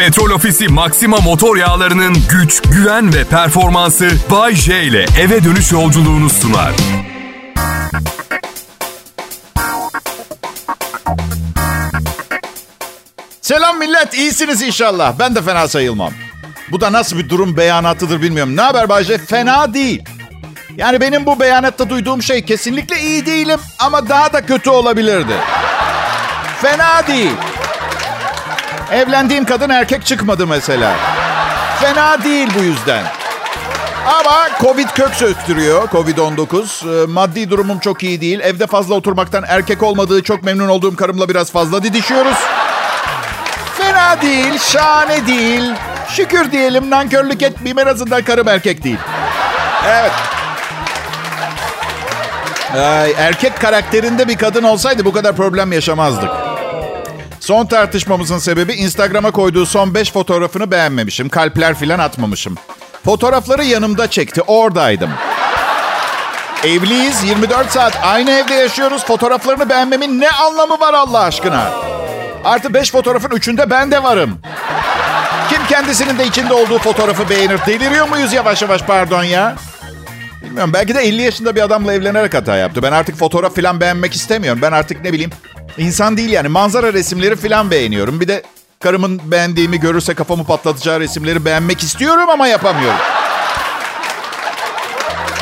Petrol Ofisi Maxima motor yağlarının güç, güven ve performansı Bay J ile eve dönüş yolculuğunu sunar. Selam millet, iyisiniz inşallah. Ben de fena sayılmam. Bu da nasıl bir durum beyanatıdır bilmiyorum. Ne haber Bayce? Fena değil. Yani benim bu beyanatta duyduğum şey kesinlikle iyi değilim ama daha da kötü olabilirdi. Fena değil. Evlendiğim kadın erkek çıkmadı mesela. Fena değil bu yüzden. Ama Covid kök söktürüyor. Covid-19. Ee, Maddi durumum çok iyi değil. Evde fazla oturmaktan erkek olmadığı çok memnun olduğum karımla biraz fazla didişiyoruz. Fena değil, şahane değil. Şükür diyelim nankörlük etmeyeyim en azından karım erkek değil. Evet. Ay, erkek karakterinde bir kadın olsaydı bu kadar problem yaşamazdık. Son tartışmamızın sebebi Instagram'a koyduğu son 5 fotoğrafını beğenmemişim. Kalpler filan atmamışım. Fotoğrafları yanımda çekti. Oradaydım. Evliyiz. 24 saat aynı evde yaşıyoruz. Fotoğraflarını beğenmemin ne anlamı var Allah aşkına? Artı 5 fotoğrafın üçünde ben de varım. Kim kendisinin de içinde olduğu fotoğrafı beğenir? Deliriyor muyuz yavaş yavaş pardon ya? Bilmiyorum belki de 50 yaşında bir adamla evlenerek hata yaptı. Ben artık fotoğraf falan beğenmek istemiyorum. Ben artık ne bileyim insan değil yani manzara resimleri falan beğeniyorum. Bir de karımın beğendiğimi görürse kafamı patlatacağı resimleri beğenmek istiyorum ama yapamıyorum.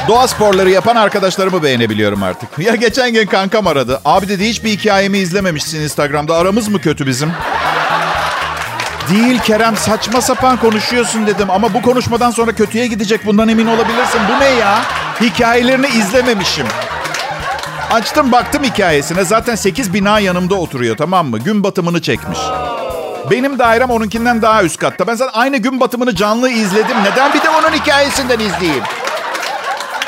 Doğa sporları yapan arkadaşlarımı beğenebiliyorum artık. Ya geçen gün kankam aradı. Abi dedi hiçbir hikayemi izlememişsin Instagram'da. Aramız mı kötü bizim? Değil Kerem saçma sapan konuşuyorsun dedim. Ama bu konuşmadan sonra kötüye gidecek bundan emin olabilirsin. Bu ne ya? Hikayelerini izlememişim. Açtım baktım hikayesine. Zaten 8 bina yanımda oturuyor tamam mı? Gün batımını çekmiş. Benim dairem onunkinden daha üst katta. Ben zaten aynı gün batımını canlı izledim. Neden bir de onun hikayesinden izleyeyim?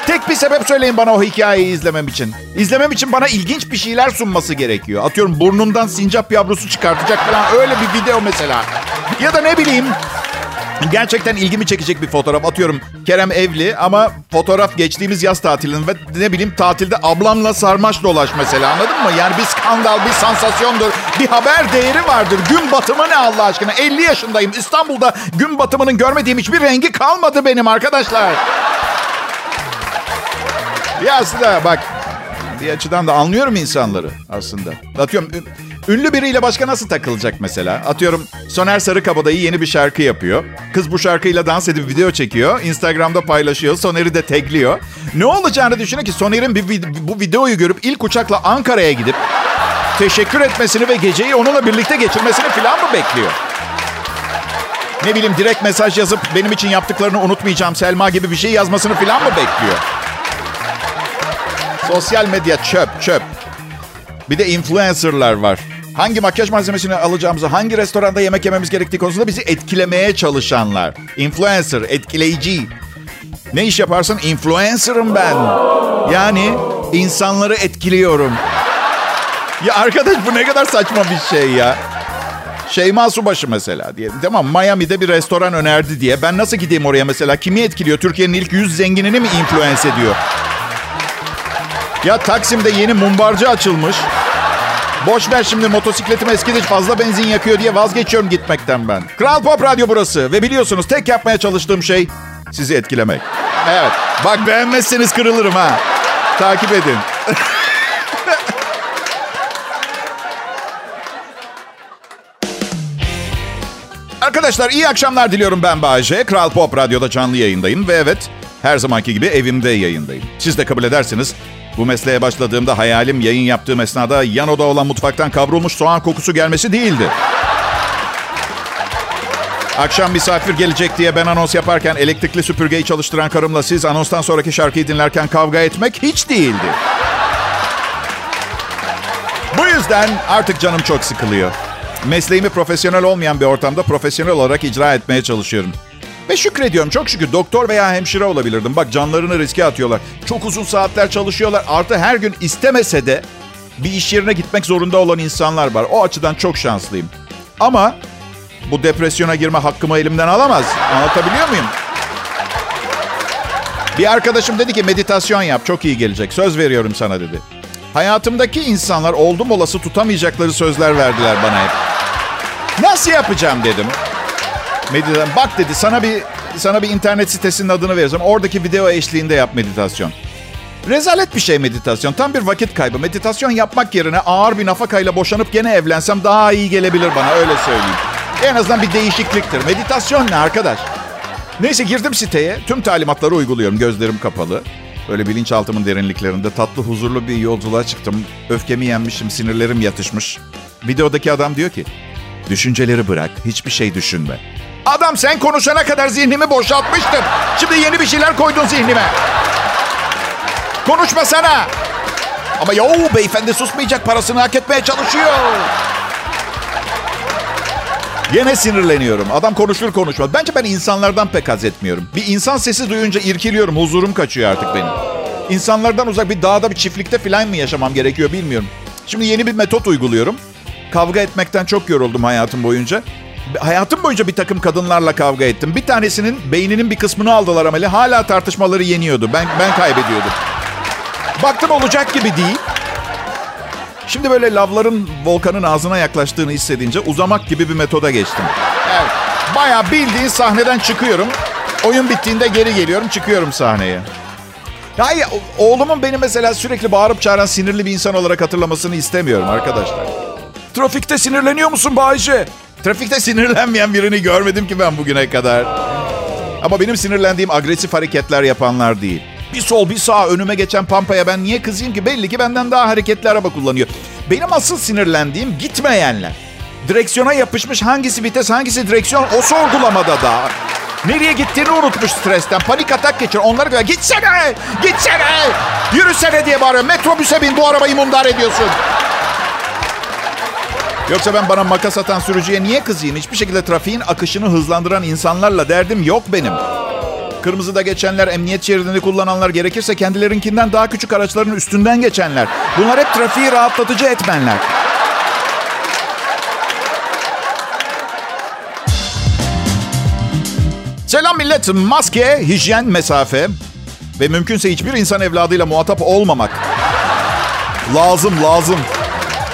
Tek bir sebep söyleyin bana o hikayeyi izlemem için. İzlemem için bana ilginç bir şeyler sunması gerekiyor. Atıyorum burnundan sincap yavrusu çıkartacak falan öyle bir video mesela. Ya da ne bileyim Gerçekten ilgimi çekecek bir fotoğraf. Atıyorum Kerem evli ama fotoğraf geçtiğimiz yaz tatilinin ve ne bileyim tatilde ablamla sarmaş dolaş mesela anladın mı? Yani bir skandal, bir sansasyondur, bir haber değeri vardır. Gün batımı ne Allah aşkına? 50 yaşındayım. İstanbul'da gün batımının görmediğim hiçbir rengi kalmadı benim arkadaşlar. Ya aslında bak bir açıdan da anlıyorum insanları aslında. Atıyorum ünlü biriyle başka nasıl takılacak mesela? Atıyorum Soner Sarıkabadayı yeni bir şarkı yapıyor. Kız bu şarkıyla dans edip video çekiyor. Instagram'da paylaşıyor. Soner'i de tagliyor. Ne olacağını düşünün ki Soner'in bir, bu videoyu görüp ilk uçakla Ankara'ya gidip teşekkür etmesini ve geceyi onunla birlikte geçirmesini falan mı bekliyor? Ne bileyim direkt mesaj yazıp benim için yaptıklarını unutmayacağım Selma gibi bir şey yazmasını falan mı bekliyor? Sosyal medya çöp çöp. Bir de influencerlar var. Hangi makyaj malzemesini alacağımızı, hangi restoranda yemek yememiz gerektiği konusunda bizi etkilemeye çalışanlar. Influencer, etkileyici. Ne iş yaparsın? Influencer'ım ben. Yani insanları etkiliyorum. Ya arkadaş bu ne kadar saçma bir şey ya. Şeyma Subaşı mesela diye. Tamam Miami'de bir restoran önerdi diye. Ben nasıl gideyim oraya mesela? Kimi etkiliyor? Türkiye'nin ilk 100 zenginini mi influence ediyor? Ya Taksim'de yeni mumbarcı açılmış. Boş ver şimdi motosikletim eskidir fazla benzin yakıyor diye vazgeçiyorum gitmekten ben. Kral Pop Radyo burası ve biliyorsunuz tek yapmaya çalıştığım şey sizi etkilemek. Evet bak beğenmezseniz kırılırım ha. Takip edin. Arkadaşlar iyi akşamlar diliyorum ben Bahçe. Kral Pop Radyo'da canlı yayındayım ve evet her zamanki gibi evimde yayındayım. Siz de kabul ederseniz bu mesleğe başladığımda hayalim yayın yaptığım esnada yan oda olan mutfaktan kavrulmuş soğan kokusu gelmesi değildi. Akşam misafir gelecek diye ben anons yaparken elektrikli süpürgeyi çalıştıran karımla siz anonstan sonraki şarkıyı dinlerken kavga etmek hiç değildi. Bu yüzden artık canım çok sıkılıyor. Mesleğimi profesyonel olmayan bir ortamda profesyonel olarak icra etmeye çalışıyorum. Ve şükrediyorum çok şükür doktor veya hemşire olabilirdim. Bak canlarını riske atıyorlar. Çok uzun saatler çalışıyorlar. Artı her gün istemese de bir iş yerine gitmek zorunda olan insanlar var. O açıdan çok şanslıyım. Ama bu depresyona girme hakkımı elimden alamaz. Anlatabiliyor muyum? Bir arkadaşım dedi ki meditasyon yap çok iyi gelecek. Söz veriyorum sana dedi. Hayatımdaki insanlar oldum olası tutamayacakları sözler verdiler bana hep. Nasıl yapacağım dedim. Meditasyon. Bak dedi sana bir sana bir internet sitesinin adını vereceğim. Oradaki video eşliğinde yap meditasyon. Rezalet bir şey meditasyon. Tam bir vakit kaybı. Meditasyon yapmak yerine ağır bir nafakayla boşanıp gene evlensem daha iyi gelebilir bana öyle söyleyeyim. En azından bir değişikliktir. Meditasyon ne arkadaş? Neyse girdim siteye. Tüm talimatları uyguluyorum. Gözlerim kapalı. Böyle bilinçaltımın derinliklerinde tatlı huzurlu bir yolculuğa çıktım. Öfkemi yenmişim, sinirlerim yatışmış. Videodaki adam diyor ki, düşünceleri bırak, hiçbir şey düşünme. Adam sen konuşana kadar zihnimi boşaltmıştım. Şimdi yeni bir şeyler koydun zihnime. Konuşmasana. Ama yo beyefendi susmayacak parasını hak etmeye çalışıyor. Yine sinirleniyorum. Adam konuşur konuşmaz. Bence ben insanlardan pek haz etmiyorum. Bir insan sesi duyunca irkiliyorum. Huzurum kaçıyor artık benim. İnsanlardan uzak bir dağda bir çiftlikte falan mı yaşamam gerekiyor bilmiyorum. Şimdi yeni bir metot uyguluyorum. Kavga etmekten çok yoruldum hayatım boyunca. Hayatım boyunca bir takım kadınlarla kavga ettim. Bir tanesinin beyninin bir kısmını aldılar ameli. Hala tartışmaları yeniyordu. Ben ben kaybediyordum. Baktım olacak gibi değil. Şimdi böyle lavların volkanın ağzına yaklaştığını hissedince uzamak gibi bir metoda geçtim. Evet. Bayağı bildiğin sahneden çıkıyorum. Oyun bittiğinde geri geliyorum, çıkıyorum sahneye. Hayır, oğlumun beni mesela sürekli bağırıp çağıran sinirli bir insan olarak hatırlamasını istemiyorum arkadaşlar. Trafikte sinirleniyor musun Bayce? Trafikte sinirlenmeyen birini görmedim ki ben bugüne kadar. Ama benim sinirlendiğim agresif hareketler yapanlar değil. Bir sol bir sağ önüme geçen pampaya ben niye kızayım ki? Belli ki benden daha hareketli araba kullanıyor. Benim asıl sinirlendiğim gitmeyenler. Direksiyona yapışmış hangisi vites hangisi direksiyon o sorgulamada da. Nereye gittiğini unutmuş stresten. Panik atak geçir. Onları göre gitsene, gitsene, yürüsene diye bağırıyor. Metrobüse bin bu arabayı mundar ediyorsun. Yoksa ben bana makas atan sürücüye niye kızayım? Hiçbir şekilde trafiğin akışını hızlandıran insanlarla derdim yok benim. Kırmızıda geçenler, emniyet şeridini kullananlar gerekirse kendilerinkinden daha küçük araçların üstünden geçenler. Bunlar hep trafiği rahatlatıcı etmenler. Selam millet. Maske, hijyen, mesafe ve mümkünse hiçbir insan evladıyla muhatap olmamak. Lazım, lazım.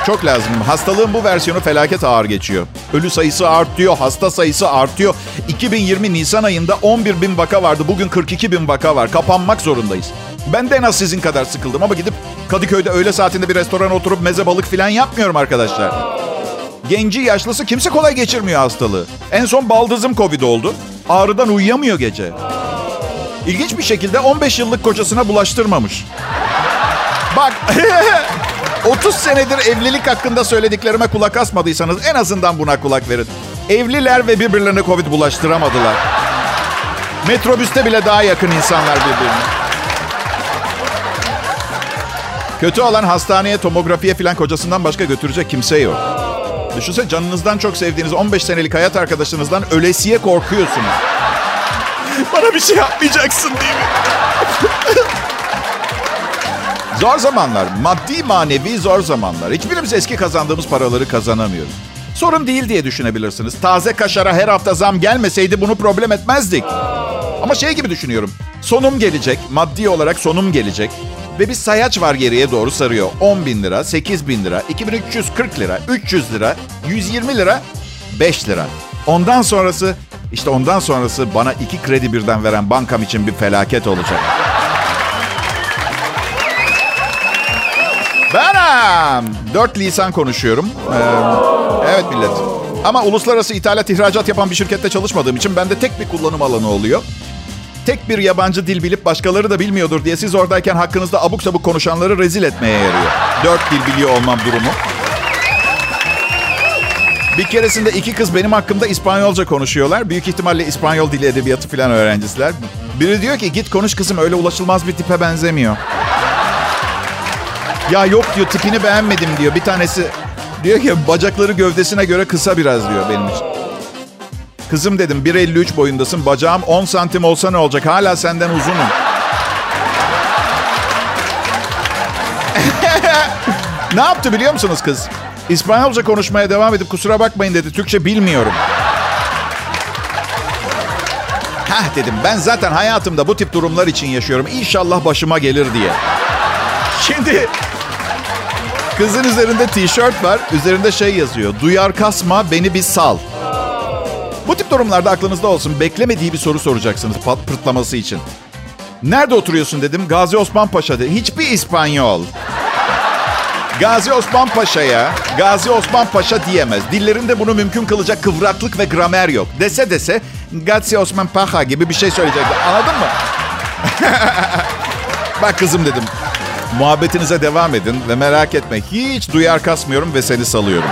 Çok lazım. Hastalığın bu versiyonu felaket ağır geçiyor. Ölü sayısı artıyor, hasta sayısı artıyor. 2020 Nisan ayında 11 bin vaka vardı. Bugün 42 bin vaka var. Kapanmak zorundayız. Ben de en az sizin kadar sıkıldım ama gidip Kadıköy'de öğle saatinde bir restorana oturup meze balık falan yapmıyorum arkadaşlar. Genci yaşlısı kimse kolay geçirmiyor hastalığı. En son baldızım Covid oldu. Ağrıdan uyuyamıyor gece. İlginç bir şekilde 15 yıllık kocasına bulaştırmamış. Bak 30 senedir evlilik hakkında söylediklerime kulak asmadıysanız en azından buna kulak verin. Evliler ve birbirlerine Covid bulaştıramadılar. Metrobüste bile daha yakın insanlar birbirine. Kötü olan hastaneye, tomografiye falan kocasından başka götürecek kimse yok. Düşünsene canınızdan çok sevdiğiniz 15 senelik hayat arkadaşınızdan ölesiye korkuyorsunuz. Bana bir şey yapmayacaksın değil mi? Zor zamanlar. Maddi manevi zor zamanlar. Hiçbirimiz eski kazandığımız paraları kazanamıyoruz. Sorun değil diye düşünebilirsiniz. Taze kaşara her hafta zam gelmeseydi bunu problem etmezdik. Ama şey gibi düşünüyorum. Sonum gelecek. Maddi olarak sonum gelecek. Ve bir sayaç var geriye doğru sarıyor. 10 bin lira, 8 bin lira, 2340 lira, 300 lira, 120 lira, 5 lira. Ondan sonrası, işte ondan sonrası bana iki kredi birden veren bankam için bir felaket olacak. Benim. 4 lisan konuşuyorum. Ee, evet millet. Ama uluslararası ithalat ihracat yapan bir şirkette çalışmadığım için bende tek bir kullanım alanı oluyor. Tek bir yabancı dil bilip başkaları da bilmiyordur diye siz oradayken hakkınızda abuk sabuk konuşanları rezil etmeye yarıyor. Dört dil biliyor olmam durumu. Bir keresinde iki kız benim hakkımda İspanyolca konuşuyorlar. Büyük ihtimalle İspanyol dili edebiyatı falan öğrencisiler. Biri diyor ki git konuş kızım öyle ulaşılmaz bir tipe benzemiyor. Ya yok diyor tipini beğenmedim diyor. Bir tanesi diyor ki bacakları gövdesine göre kısa biraz diyor benim için. Kızım dedim 1.53 boyundasın. Bacağım 10 santim olsa ne olacak? Hala senden uzunum. ne yaptı biliyor musunuz kız? İspanyolca konuşmaya devam edip kusura bakmayın dedi. Türkçe bilmiyorum. Heh dedim ben zaten hayatımda bu tip durumlar için yaşıyorum. İnşallah başıma gelir diye. Şimdi kızın üzerinde tişört var. Üzerinde şey yazıyor. Duyar kasma beni bir sal. Bu tip durumlarda aklınızda olsun. Beklemediği bir soru soracaksınız pat pırtlaması için. Nerede oturuyorsun dedim. Gazi Osman Paşa'da. Hiçbir İspanyol. Gazi Osman Paşa'ya Gazi Osman Paşa diyemez. Dillerinde bunu mümkün kılacak kıvraklık ve gramer yok. Dese dese Gazi Osman Paşa gibi bir şey söyleyecek. Anladın mı? Bak kızım dedim. Muhabbetinize devam edin ve merak etme. Hiç duyar kasmıyorum ve seni salıyorum.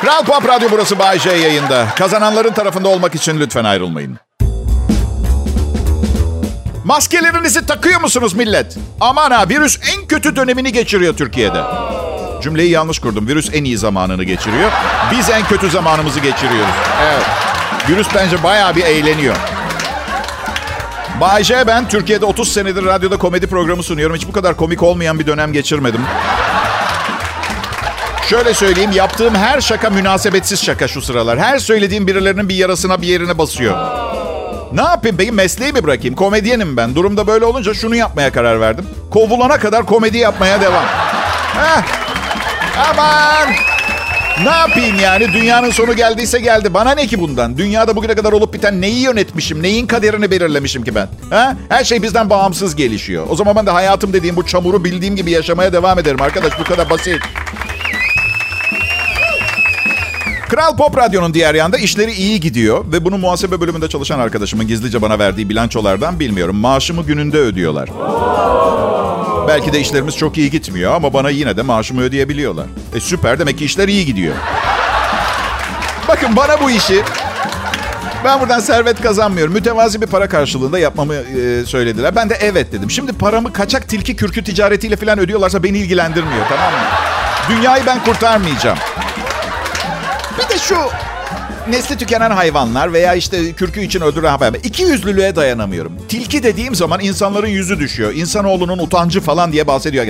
Kral Pop Radyo burası Bay J yayında. Kazananların tarafında olmak için lütfen ayrılmayın. Maskelerinizi takıyor musunuz millet? Aman ha virüs en kötü dönemini geçiriyor Türkiye'de. Cümleyi yanlış kurdum. Virüs en iyi zamanını geçiriyor. Biz en kötü zamanımızı geçiriyoruz. Evet. Virüs bence bayağı bir eğleniyor. Bay J ben Türkiye'de 30 senedir radyoda komedi programı sunuyorum. Hiç bu kadar komik olmayan bir dönem geçirmedim. Şöyle söyleyeyim yaptığım her şaka münasebetsiz şaka şu sıralar. Her söylediğim birilerinin bir yarasına bir yerine basıyor. Ne yapayım peki mesleği mi bırakayım? Komedyenim ben. Durumda böyle olunca şunu yapmaya karar verdim. Kovulana kadar komedi yapmaya devam. Heh. Aman. Ne yapayım yani? Dünyanın sonu geldiyse geldi. Bana ne ki bundan? Dünyada bugüne kadar olup biten neyi yönetmişim? Neyin kaderini belirlemişim ki ben? Ha? Her şey bizden bağımsız gelişiyor. O zaman ben de hayatım dediğim bu çamuru bildiğim gibi yaşamaya devam ederim. Arkadaş bu kadar basit. Kral Pop Radyo'nun diğer yanında işleri iyi gidiyor ve bunu muhasebe bölümünde çalışan arkadaşımın gizlice bana verdiği bilançolardan bilmiyorum. Maaşımı gününde ödüyorlar. Belki de işlerimiz çok iyi gitmiyor ama bana yine de maaşımı ödeyebiliyorlar. E süper demek ki işler iyi gidiyor. Bakın bana bu işi ben buradan servet kazanmıyorum. Mütevazi bir para karşılığında yapmamı e, söylediler. Ben de evet dedim. Şimdi paramı kaçak tilki kürkü ticaretiyle falan ödüyorlarsa beni ilgilendirmiyor tamam mı? Dünyayı ben kurtarmayacağım. Bir de şu nesli tükenen hayvanlar veya işte kürkü için öldüren hayvanlar. İki yüzlülüğe dayanamıyorum. Tilki dediğim zaman insanların yüzü düşüyor. İnsanoğlunun utancı falan diye bahsediyor.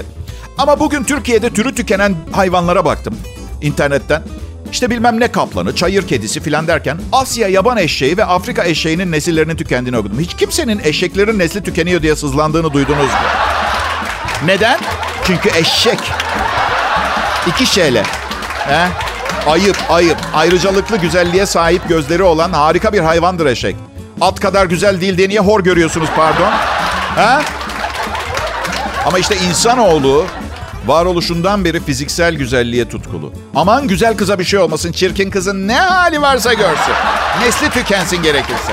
Ama bugün Türkiye'de türü tükenen hayvanlara baktım internetten. İşte bilmem ne kaplanı, çayır kedisi filan derken Asya yaban eşeği ve Afrika eşeğinin nesillerinin tükendiğini okudum. Hiç kimsenin eşeklerin nesli tükeniyor diye sızlandığını duydunuz mu? Neden? Çünkü eşek. İki şeyle. He? Ayıp, ayıp. Ayrıcalıklı güzelliğe sahip gözleri olan harika bir hayvandır eşek. At kadar güzel değil diye niye hor görüyorsunuz pardon? Ha? Ama işte insanoğlu varoluşundan beri fiziksel güzelliğe tutkulu. Aman güzel kıza bir şey olmasın, çirkin kızın ne hali varsa görsün. Nesli tükensin gerekirse.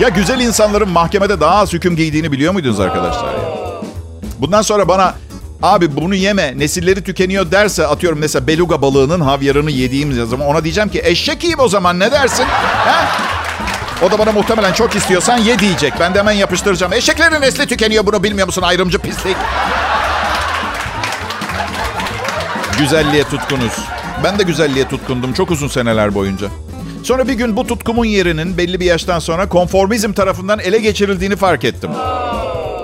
Ya güzel insanların mahkemede daha az hüküm giydiğini biliyor muydunuz arkadaşlar? Bundan sonra bana abi bunu yeme nesilleri tükeniyor derse atıyorum mesela beluga balığının havyarını yediğim zaman ona diyeceğim ki eşek yiyeyim o zaman ne dersin? Ha? O da bana muhtemelen çok istiyorsan ye diyecek. Ben de hemen yapıştıracağım. Eşeklerin nesli tükeniyor bunu bilmiyor musun ayrımcı pislik? Güzelliğe tutkunuz. Ben de güzelliğe tutkundum çok uzun seneler boyunca. Sonra bir gün bu tutkumun yerinin belli bir yaştan sonra konformizm tarafından ele geçirildiğini fark ettim.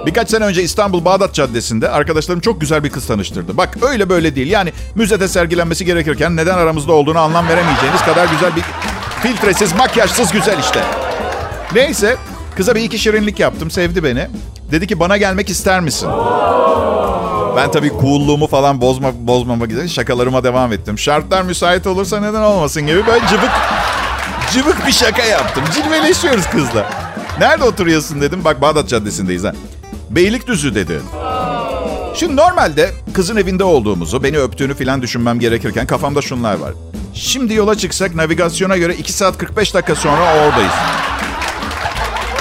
Birkaç sene önce İstanbul Bağdat Caddesi'nde arkadaşlarım çok güzel bir kız tanıştırdı. Bak öyle böyle değil. Yani müzede sergilenmesi gerekirken neden aramızda olduğunu anlam veremeyeceğiniz kadar güzel bir filtresiz, makyajsız güzel işte. Neyse kıza bir iki şirinlik yaptım. Sevdi beni. Dedi ki bana gelmek ister misin? Ben tabii coolluğumu falan bozma, bozmamak için şakalarıma devam ettim. Şartlar müsait olursa neden olmasın gibi böyle cıvık cıvık bir şaka yaptım. Cilveleşiyoruz kızla. Nerede oturuyorsun dedim. Bak Bağdat Caddesi'ndeyiz ha. Beylikdüzü dedi. Şimdi normalde kızın evinde olduğumuzu, beni öptüğünü falan düşünmem gerekirken kafamda şunlar var. Şimdi yola çıksak navigasyona göre 2 saat 45 dakika sonra oradayız.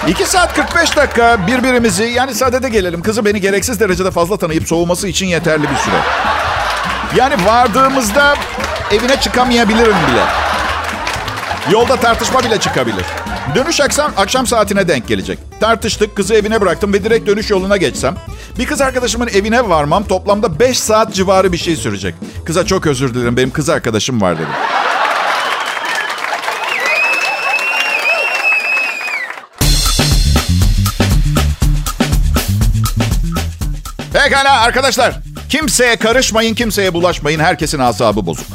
2 saat 45 dakika birbirimizi yani sadede gelelim. Kızı beni gereksiz derecede fazla tanıyıp soğuması için yeterli bir süre. Yani vardığımızda evine çıkamayabilirim bile. Yolda tartışma bile çıkabilir. Dönüş akşam, akşam saatine denk gelecek. Tartıştık, kızı evine bıraktım ve direkt dönüş yoluna geçsem. Bir kız arkadaşımın evine varmam toplamda 5 saat civarı bir şey sürecek. Kıza çok özür dilerim, benim kız arkadaşım var dedim. Pekala arkadaşlar. Kimseye karışmayın, kimseye bulaşmayın. Herkesin asabı bozuk.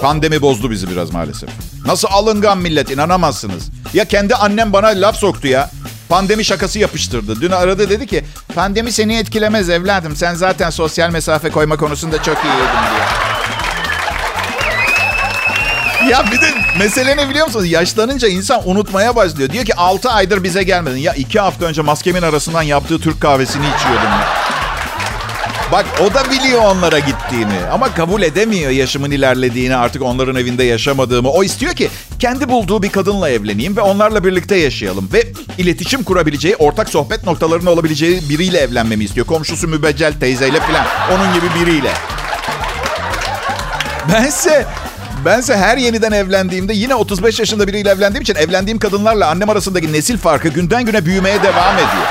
Pandemi bozdu bizi biraz maalesef. Nasıl alıngan millet inanamazsınız. Ya kendi annem bana laf soktu ya. Pandemi şakası yapıştırdı. Dün aradı dedi ki pandemi seni etkilemez evladım. Sen zaten sosyal mesafe koyma konusunda çok iyiydin diye. ya bir de mesele ne biliyor musunuz? Yaşlanınca insan unutmaya başlıyor. Diyor ki 6 aydır bize gelmedin. Ya 2 hafta önce maskemin arasından yaptığı Türk kahvesini içiyordum. Ya. Bak o da biliyor onlara gittiğimi. Ama kabul edemiyor yaşımın ilerlediğini, artık onların evinde yaşamadığımı. O istiyor ki kendi bulduğu bir kadınla evleneyim ve onlarla birlikte yaşayalım. Ve iletişim kurabileceği, ortak sohbet noktalarının olabileceği biriyle evlenmemi istiyor. Komşusu mübeccel teyzeyle falan. Onun gibi biriyle. Bense Bense her yeniden evlendiğimde yine 35 yaşında biriyle evlendiğim için evlendiğim kadınlarla annem arasındaki nesil farkı günden güne büyümeye devam ediyor.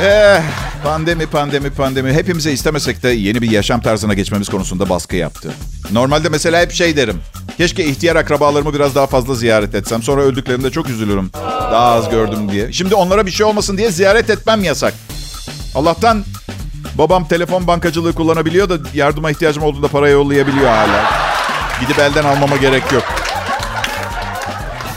Eh, pandemi, pandemi, pandemi. Hepimize istemesek de yeni bir yaşam tarzına geçmemiz konusunda baskı yaptı. Normalde mesela hep şey derim. Keşke ihtiyar akrabalarımı biraz daha fazla ziyaret etsem. Sonra öldüklerinde çok üzülürüm. Daha az gördüm diye. Şimdi onlara bir şey olmasın diye ziyaret etmem yasak. Allah'tan babam telefon bankacılığı kullanabiliyor da yardıma ihtiyacım olduğunda para yollayabiliyor hala. Gidip elden almama gerek yok.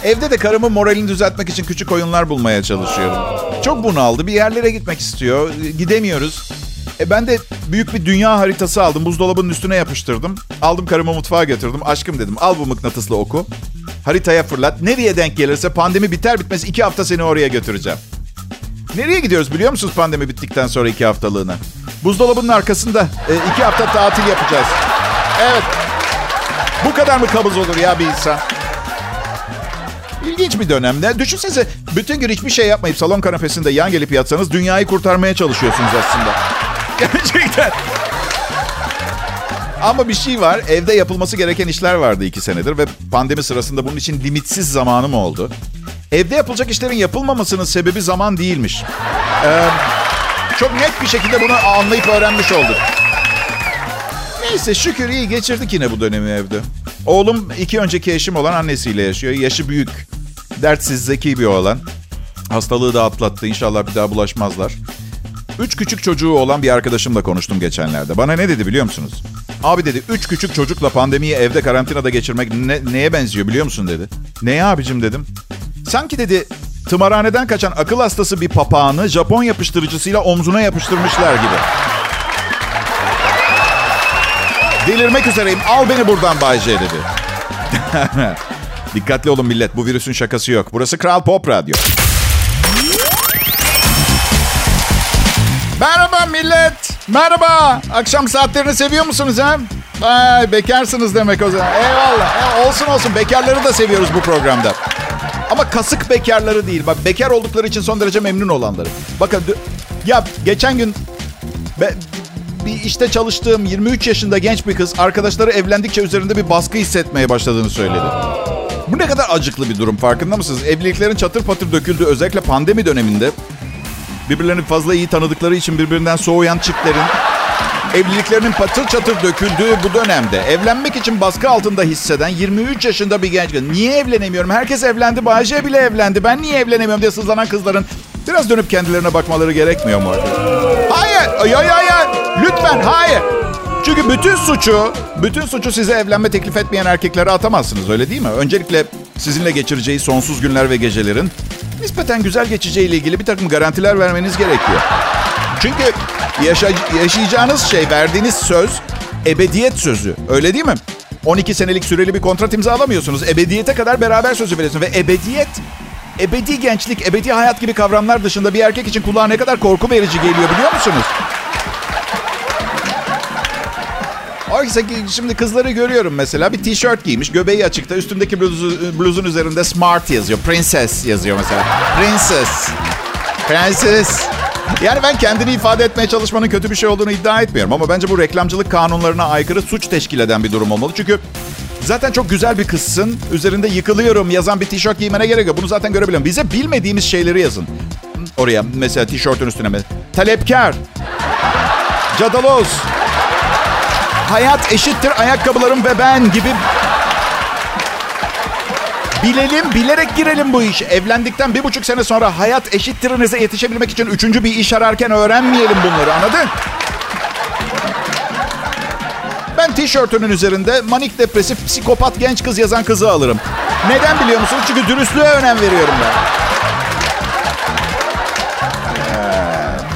Evde de karımın moralini düzeltmek için küçük oyunlar bulmaya çalışıyorum. Çok bunaldı. Bir yerlere gitmek istiyor. Gidemiyoruz. E ben de büyük bir dünya haritası aldım. Buzdolabının üstüne yapıştırdım. Aldım karımı mutfağa götürdüm. Aşkım dedim al bu mıknatıslı oku. Haritaya fırlat. Nereye denk gelirse pandemi biter bitmez iki hafta seni oraya götüreceğim. Nereye gidiyoruz biliyor musunuz pandemi bittikten sonra iki haftalığına? Buzdolabının arkasında e, iki hafta tatil yapacağız. Evet. Bu kadar mı kabız olur ya bir insan? İlginç bir dönemde. Düşünsenize bütün gün hiçbir şey yapmayıp salon kanepesinde yan gelip yatsanız dünyayı kurtarmaya çalışıyorsunuz aslında. Gerçekten. Ama bir şey var. Evde yapılması gereken işler vardı iki senedir ve pandemi sırasında bunun için limitsiz zamanım oldu. Evde yapılacak işlerin yapılmamasının sebebi zaman değilmiş. Ee, çok net bir şekilde bunu anlayıp öğrenmiş olduk. Neyse şükür iyi geçirdik yine bu dönemi evde. Oğlum iki önceki eşim olan annesiyle yaşıyor. Yaşı büyük. Dertsiz, zeki bir oğlan. Hastalığı da atlattı. İnşallah bir daha bulaşmazlar. Üç küçük çocuğu olan bir arkadaşımla konuştum geçenlerde. Bana ne dedi biliyor musunuz? Abi dedi, üç küçük çocukla pandemiyi evde karantinada geçirmek ne, neye benziyor biliyor musun dedi. Neye abicim dedim. Sanki dedi tımarhaneden kaçan akıl hastası bir papağanı Japon yapıştırıcısıyla omzuna yapıştırmışlar gibi. Delirmek üzereyim. Al beni buradan Bay J dedi. Dikkatli olun millet. Bu virüsün şakası yok. Burası Kral Pop Radyo. Merhaba millet. Merhaba. Akşam saatlerini seviyor musunuz ha? Ay, bekarsınız demek o zaman. Eyvallah. E, olsun olsun. Bekarları da seviyoruz bu programda. Ama kasık bekarları değil. Bak bekar oldukları için son derece memnun olanları. Bakın ya geçen gün be, bir işte çalıştığım 23 yaşında genç bir kız arkadaşları evlendikçe üzerinde bir baskı hissetmeye başladığını söyledi. Bu ne kadar acıklı bir durum farkında mısınız? Evliliklerin çatır patır döküldüğü özellikle pandemi döneminde birbirlerini fazla iyi tanıdıkları için birbirinden soğuyan çiftlerin evliliklerinin patır çatır döküldüğü bu dönemde evlenmek için baskı altında hisseden 23 yaşında bir genç kız. Niye evlenemiyorum? Herkes evlendi. Bayce bile evlendi. Ben niye evlenemiyorum diye sızlanan kızların biraz dönüp kendilerine bakmaları gerekmiyor mu? Hayır. Hayır, hayır. Lütfen hayır. Çünkü bütün suçu, bütün suçu size evlenme teklif etmeyen erkeklere atamazsınız öyle değil mi? Öncelikle sizinle geçireceği sonsuz günler ve gecelerin nispeten güzel geçeceğiyle ilgili bir takım garantiler vermeniz gerekiyor. Çünkü yaşa- yaşayacağınız şey, verdiğiniz söz ebediyet sözü. Öyle değil mi? 12 senelik süreli bir kontrat imzalamıyorsunuz. Ebediyete kadar beraber sözü veriyorsunuz. Ve ebediyet, ebedi gençlik, ebedi hayat gibi kavramlar dışında bir erkek için kulağa ne kadar korku verici geliyor biliyor musunuz? Oysa ki şimdi kızları görüyorum mesela bir tişört giymiş göbeği açıkta üstündeki bluzu, bluzun üzerinde smart yazıyor. Princess yazıyor mesela. Princess. Princess. Yani ben kendini ifade etmeye çalışmanın kötü bir şey olduğunu iddia etmiyorum. Ama bence bu reklamcılık kanunlarına aykırı suç teşkil eden bir durum olmalı. Çünkü zaten çok güzel bir kızsın. Üzerinde yıkılıyorum yazan bir tişört giymene gerek yok. Bunu zaten görebiliyorum. Bize bilmediğimiz şeyleri yazın. Oraya mesela tişörtün üstüne? Talepkar. Cadaloz hayat eşittir ayakkabılarım ve ben gibi Bilelim, bilerek girelim bu iş. Evlendikten bir buçuk sene sonra hayat eşittirinize yetişebilmek için üçüncü bir iş ararken öğrenmeyelim bunları anladın? Ben tişörtünün üzerinde manik depresif psikopat genç kız yazan kızı alırım. Neden biliyor musunuz? Çünkü dürüstlüğe önem veriyorum ben.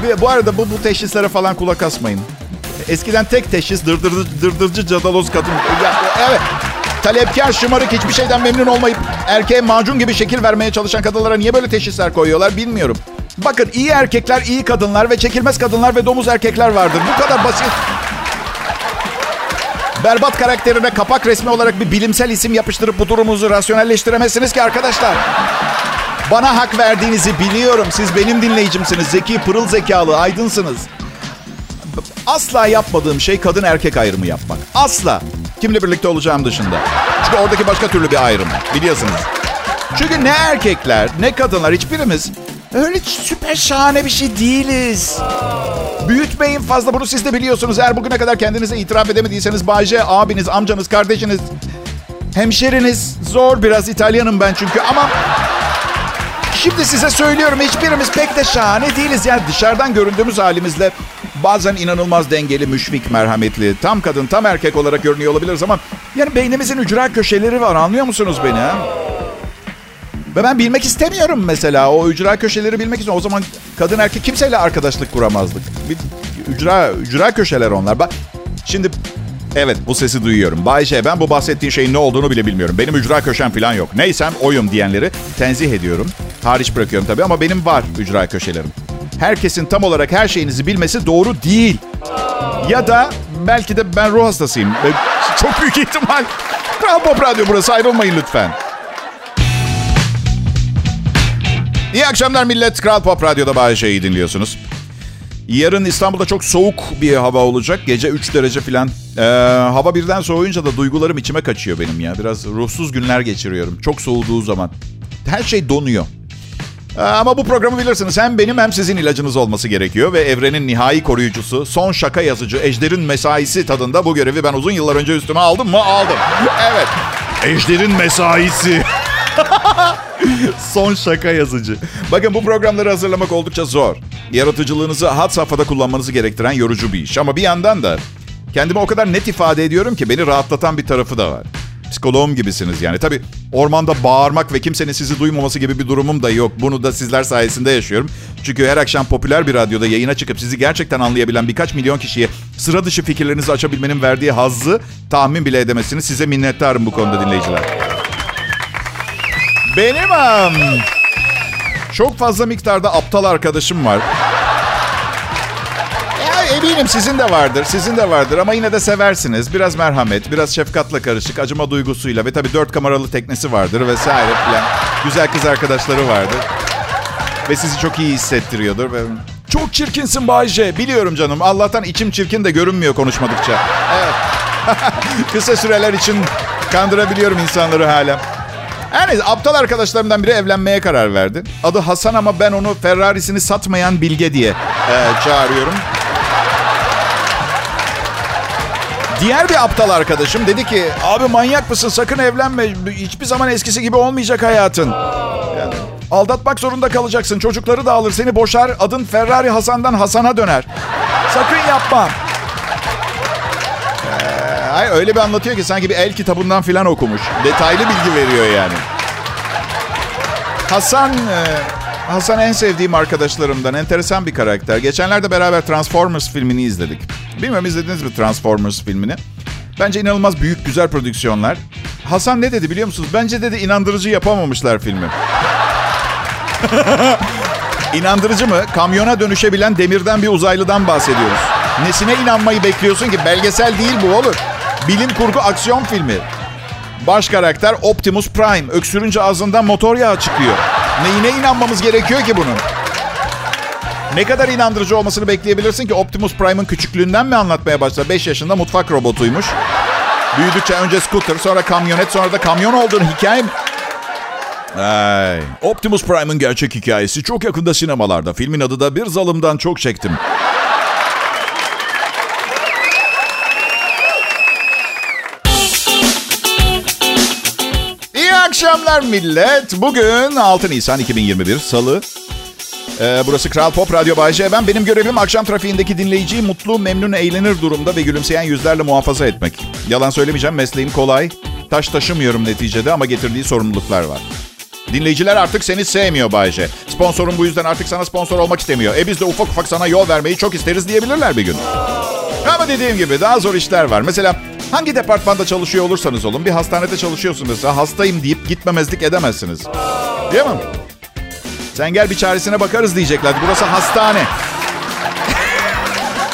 Ee, bu arada bu, bu teşhislere falan kulak asmayın. Eskiden tek teşhis dırdırıcı cadaloz kadın. Evet. Talepkar, şımarık, hiçbir şeyden memnun olmayıp erkeğe macun gibi şekil vermeye çalışan kadınlara niye böyle teşhisler koyuyorlar bilmiyorum. Bakın iyi erkekler, iyi kadınlar ve çekilmez kadınlar ve domuz erkekler vardır. Bu kadar basit. Berbat karakterine kapak resmi olarak bir bilimsel isim yapıştırıp bu durumunuzu rasyonelleştiremezsiniz ki arkadaşlar. Bana hak verdiğinizi biliyorum. Siz benim dinleyicimsiniz. Zeki, pırıl zekalı, aydınsınız. Asla yapmadığım şey kadın erkek ayrımı yapmak. Asla. Kimle birlikte olacağım dışında. Çünkü oradaki başka türlü bir ayrım. Biliyorsunuz. Çünkü ne erkekler ne kadınlar hiçbirimiz öyle süper şahane bir şey değiliz. Büyütmeyin fazla bunu siz de biliyorsunuz. Eğer bugüne kadar kendinize itiraf edemediyseniz Bayce, abiniz, amcanız, kardeşiniz, hemşeriniz. Zor biraz İtalyanım ben çünkü ama... Şimdi size söylüyorum hiçbirimiz pek de şahane değiliz. Yani dışarıdan göründüğümüz halimizle bazen inanılmaz dengeli, müşfik, merhametli, tam kadın, tam erkek olarak görünüyor olabiliriz ama yani beynimizin ücra köşeleri var anlıyor musunuz beni? Ve ben bilmek istemiyorum mesela. O ücra köşeleri bilmek istiyorum. O zaman kadın erkek kimseyle arkadaşlık kuramazdık. Bir ücra, ücra köşeler onlar. Bak şimdi evet bu sesi duyuyorum. Bayşe ben bu bahsettiğin şeyin ne olduğunu bile bilmiyorum. Benim ücra köşem falan yok. Neysem oyum diyenleri tenzih ediyorum. Hariç bırakıyorum tabii ama benim var ücra köşelerim. Herkesin tam olarak her şeyinizi bilmesi doğru değil. Ya da belki de ben ruh hastasıyım. Çok büyük ihtimal. Kral Pop Radyo burası ayrılmayın lütfen. İyi akşamlar millet. Kral Pop Radyo'da Bayece'yi dinliyorsunuz. Yarın İstanbul'da çok soğuk bir hava olacak. Gece 3 derece falan. Ee, hava birden soğuyunca da duygularım içime kaçıyor benim ya. Biraz ruhsuz günler geçiriyorum. Çok soğuduğu zaman. Her şey donuyor. Ee, ama bu programı bilirsiniz. Hem benim hem sizin ilacınız olması gerekiyor. Ve evrenin nihai koruyucusu, son şaka yazıcı, Ejder'in mesaisi tadında bu görevi ben uzun yıllar önce üstüme aldım mı? Aldım. Evet. Ejder'in mesaisi. Son şaka yazıcı. Bakın bu programları hazırlamak oldukça zor. Yaratıcılığınızı hat safhada kullanmanızı gerektiren yorucu bir iş. Ama bir yandan da kendimi o kadar net ifade ediyorum ki beni rahatlatan bir tarafı da var. Psikoloğum gibisiniz yani. Tabii ormanda bağırmak ve kimsenin sizi duymaması gibi bir durumum da yok. Bunu da sizler sayesinde yaşıyorum. Çünkü her akşam popüler bir radyoda yayına çıkıp sizi gerçekten anlayabilen birkaç milyon kişiye sıra dışı fikirlerinizi açabilmenin verdiği hazzı tahmin bile edemezsiniz. Size minnettarım bu konuda dinleyiciler. Benim um, çok fazla miktarda aptal arkadaşım var. Eminim sizin de vardır, sizin de vardır ama yine de seversiniz. Biraz merhamet, biraz şefkatle karışık, acıma duygusuyla ve tabii dört kameralı teknesi vardır vesaire filan. Güzel kız arkadaşları vardır. Ve sizi çok iyi hissettiriyordur. Ve... Çok çirkinsin Bayce. Biliyorum canım. Allah'tan içim çirkin de görünmüyor konuşmadıkça. Evet. Kısa süreler için kandırabiliyorum insanları hala. Yani aptal arkadaşlarımdan biri evlenmeye karar verdi. Adı Hasan ama ben onu Ferrari'sini satmayan Bilge diye e, çağırıyorum. Diğer bir aptal arkadaşım dedi ki abi manyak mısın sakın evlenme hiçbir zaman eskisi gibi olmayacak hayatın. Yani, aldatmak zorunda kalacaksın çocukları da alır seni boşar adın Ferrari Hasan'dan Hasan'a döner. Sakın yapma. Ay öyle bir anlatıyor ki sanki bir el kitabından filan okumuş. Detaylı bilgi veriyor yani. Hasan e, Hasan en sevdiğim arkadaşlarımdan. Enteresan bir karakter. Geçenlerde beraber Transformers filmini izledik. Bilmiyorum izlediniz mi Transformers filmini? Bence inanılmaz büyük, güzel prodüksiyonlar. Hasan ne dedi biliyor musunuz? Bence dedi inandırıcı yapamamışlar filmi. İnandırıcı mı? Kamyona dönüşebilen demirden bir uzaylıdan bahsediyoruz. Nesine inanmayı bekliyorsun ki? Belgesel değil bu olur. Bilim kurgu aksiyon filmi. Baş karakter Optimus Prime. Öksürünce ağzından motor yağı çıkıyor. Neyine inanmamız gerekiyor ki bunun? Ne kadar inandırıcı olmasını bekleyebilirsin ki Optimus Prime'ın küçüklüğünden mi anlatmaya başladı? 5 yaşında mutfak robotuymuş. Büyüdükçe önce scooter, sonra kamyonet, sonra da kamyon olduğunu hikaye Ay. Optimus Prime'ın gerçek hikayesi çok yakında sinemalarda. Filmin adı da Bir Zalımdan Çok Çektim. İyi akşamlar millet. Bugün 6 Nisan 2021 Salı. Ee, burası Kral Pop Radyo Bayce. Ben benim görevim akşam trafiğindeki dinleyiciyi mutlu, memnun, eğlenir durumda ve gülümseyen yüzlerle muhafaza etmek. Yalan söylemeyeceğim mesleğim kolay. Taş taşımıyorum neticede ama getirdiği sorumluluklar var. Dinleyiciler artık seni sevmiyor Bayce. Sponsorun bu yüzden artık sana sponsor olmak istemiyor. E biz de ufak ufak sana yol vermeyi çok isteriz diyebilirler bir gün. Ama dediğim gibi daha zor işler var. Mesela hangi departmanda çalışıyor olursanız olun bir hastanede çalışıyorsunuz mesela hastayım deyip gitmemezlik edemezsiniz. Değil mi? Sen gel bir çaresine bakarız diyecekler. Burası hastane.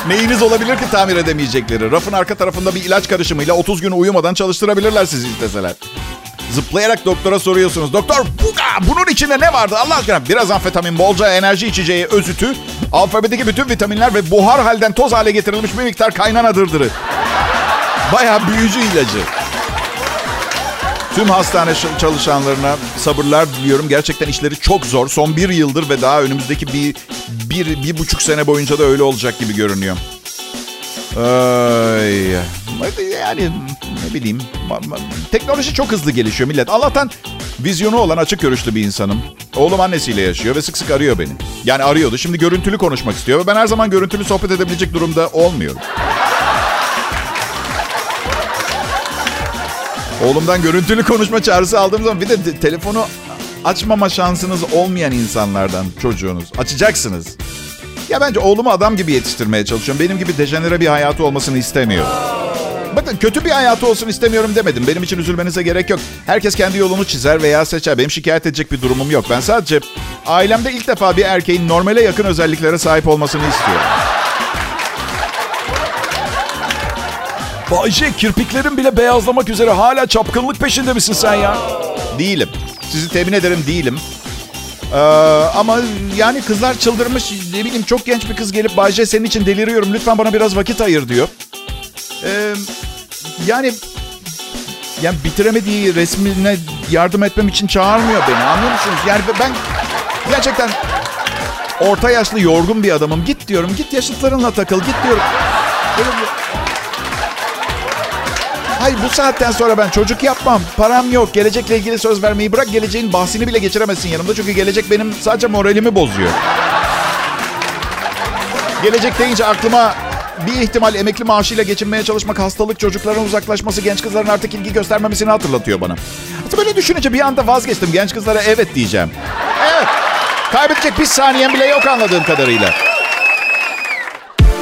Neyiniz olabilir ki tamir edemeyecekleri? Rafın arka tarafında bir ilaç karışımıyla 30 gün uyumadan çalıştırabilirler sizi isteseler. Zıplayarak doktora soruyorsunuz. Doktor buga, bunun içinde ne vardı Allah aşkına? Biraz amfetamin, bolca enerji içeceği, özütü, alfabedeki bütün vitaminler ve buhar halden toz hale getirilmiş bir miktar kaynana dırdırı. Bayağı büyücü ilacı. Tüm hastane çalışanlarına sabırlar diliyorum. Gerçekten işleri çok zor. Son bir yıldır ve daha önümüzdeki bir, bir, bir buçuk sene boyunca da öyle olacak gibi görünüyor. Ay, yani ne bileyim. Teknoloji çok hızlı gelişiyor millet. Allah'tan vizyonu olan açık görüşlü bir insanım. Oğlum annesiyle yaşıyor ve sık sık arıyor beni. Yani arıyordu. Şimdi görüntülü konuşmak istiyor ve ben her zaman görüntülü sohbet edebilecek durumda olmuyorum. Oğlumdan görüntülü konuşma çağrısı aldığım zaman bir de te- telefonu açmama şansınız olmayan insanlardan çocuğunuz. Açacaksınız. Ya bence oğlumu adam gibi yetiştirmeye çalışıyorum. Benim gibi dejenere bir hayatı olmasını istemiyorum. Bakın kötü bir hayatı olsun istemiyorum demedim. Benim için üzülmenize gerek yok. Herkes kendi yolunu çizer veya seçer. Benim şikayet edecek bir durumum yok. Ben sadece ailemde ilk defa bir erkeğin normale yakın özelliklere sahip olmasını istiyorum. Bayce kirpiklerin bile beyazlamak üzere hala çapkınlık peşinde misin sen ya? Değilim. Sizi temin ederim değilim. Ee, ama yani kızlar çıldırmış. Ne bileyim çok genç bir kız gelip Bayce senin için deliriyorum. Lütfen bana biraz vakit ayır diyor. Ee, yani yani bitiremediği resmine yardım etmem için çağırmıyor beni. Anlıyor musunuz? Yani ben gerçekten orta yaşlı yorgun bir adamım. Git diyorum. Git yaşıtlarınla takıl. Git diyorum. Böyle Hayır bu saatten sonra ben çocuk yapmam. Param yok. Gelecekle ilgili söz vermeyi bırak. Geleceğin bahsini bile geçiremezsin yanımda. Çünkü gelecek benim sadece moralimi bozuyor. Gelecek deyince aklıma bir ihtimal emekli maaşıyla geçinmeye çalışmak, hastalık, çocukların uzaklaşması, genç kızların artık ilgi göstermemesini hatırlatıyor bana. Hatta böyle düşününce bir anda vazgeçtim. Genç kızlara evet diyeceğim. Evet. Kaybedecek bir saniyen bile yok anladığım kadarıyla.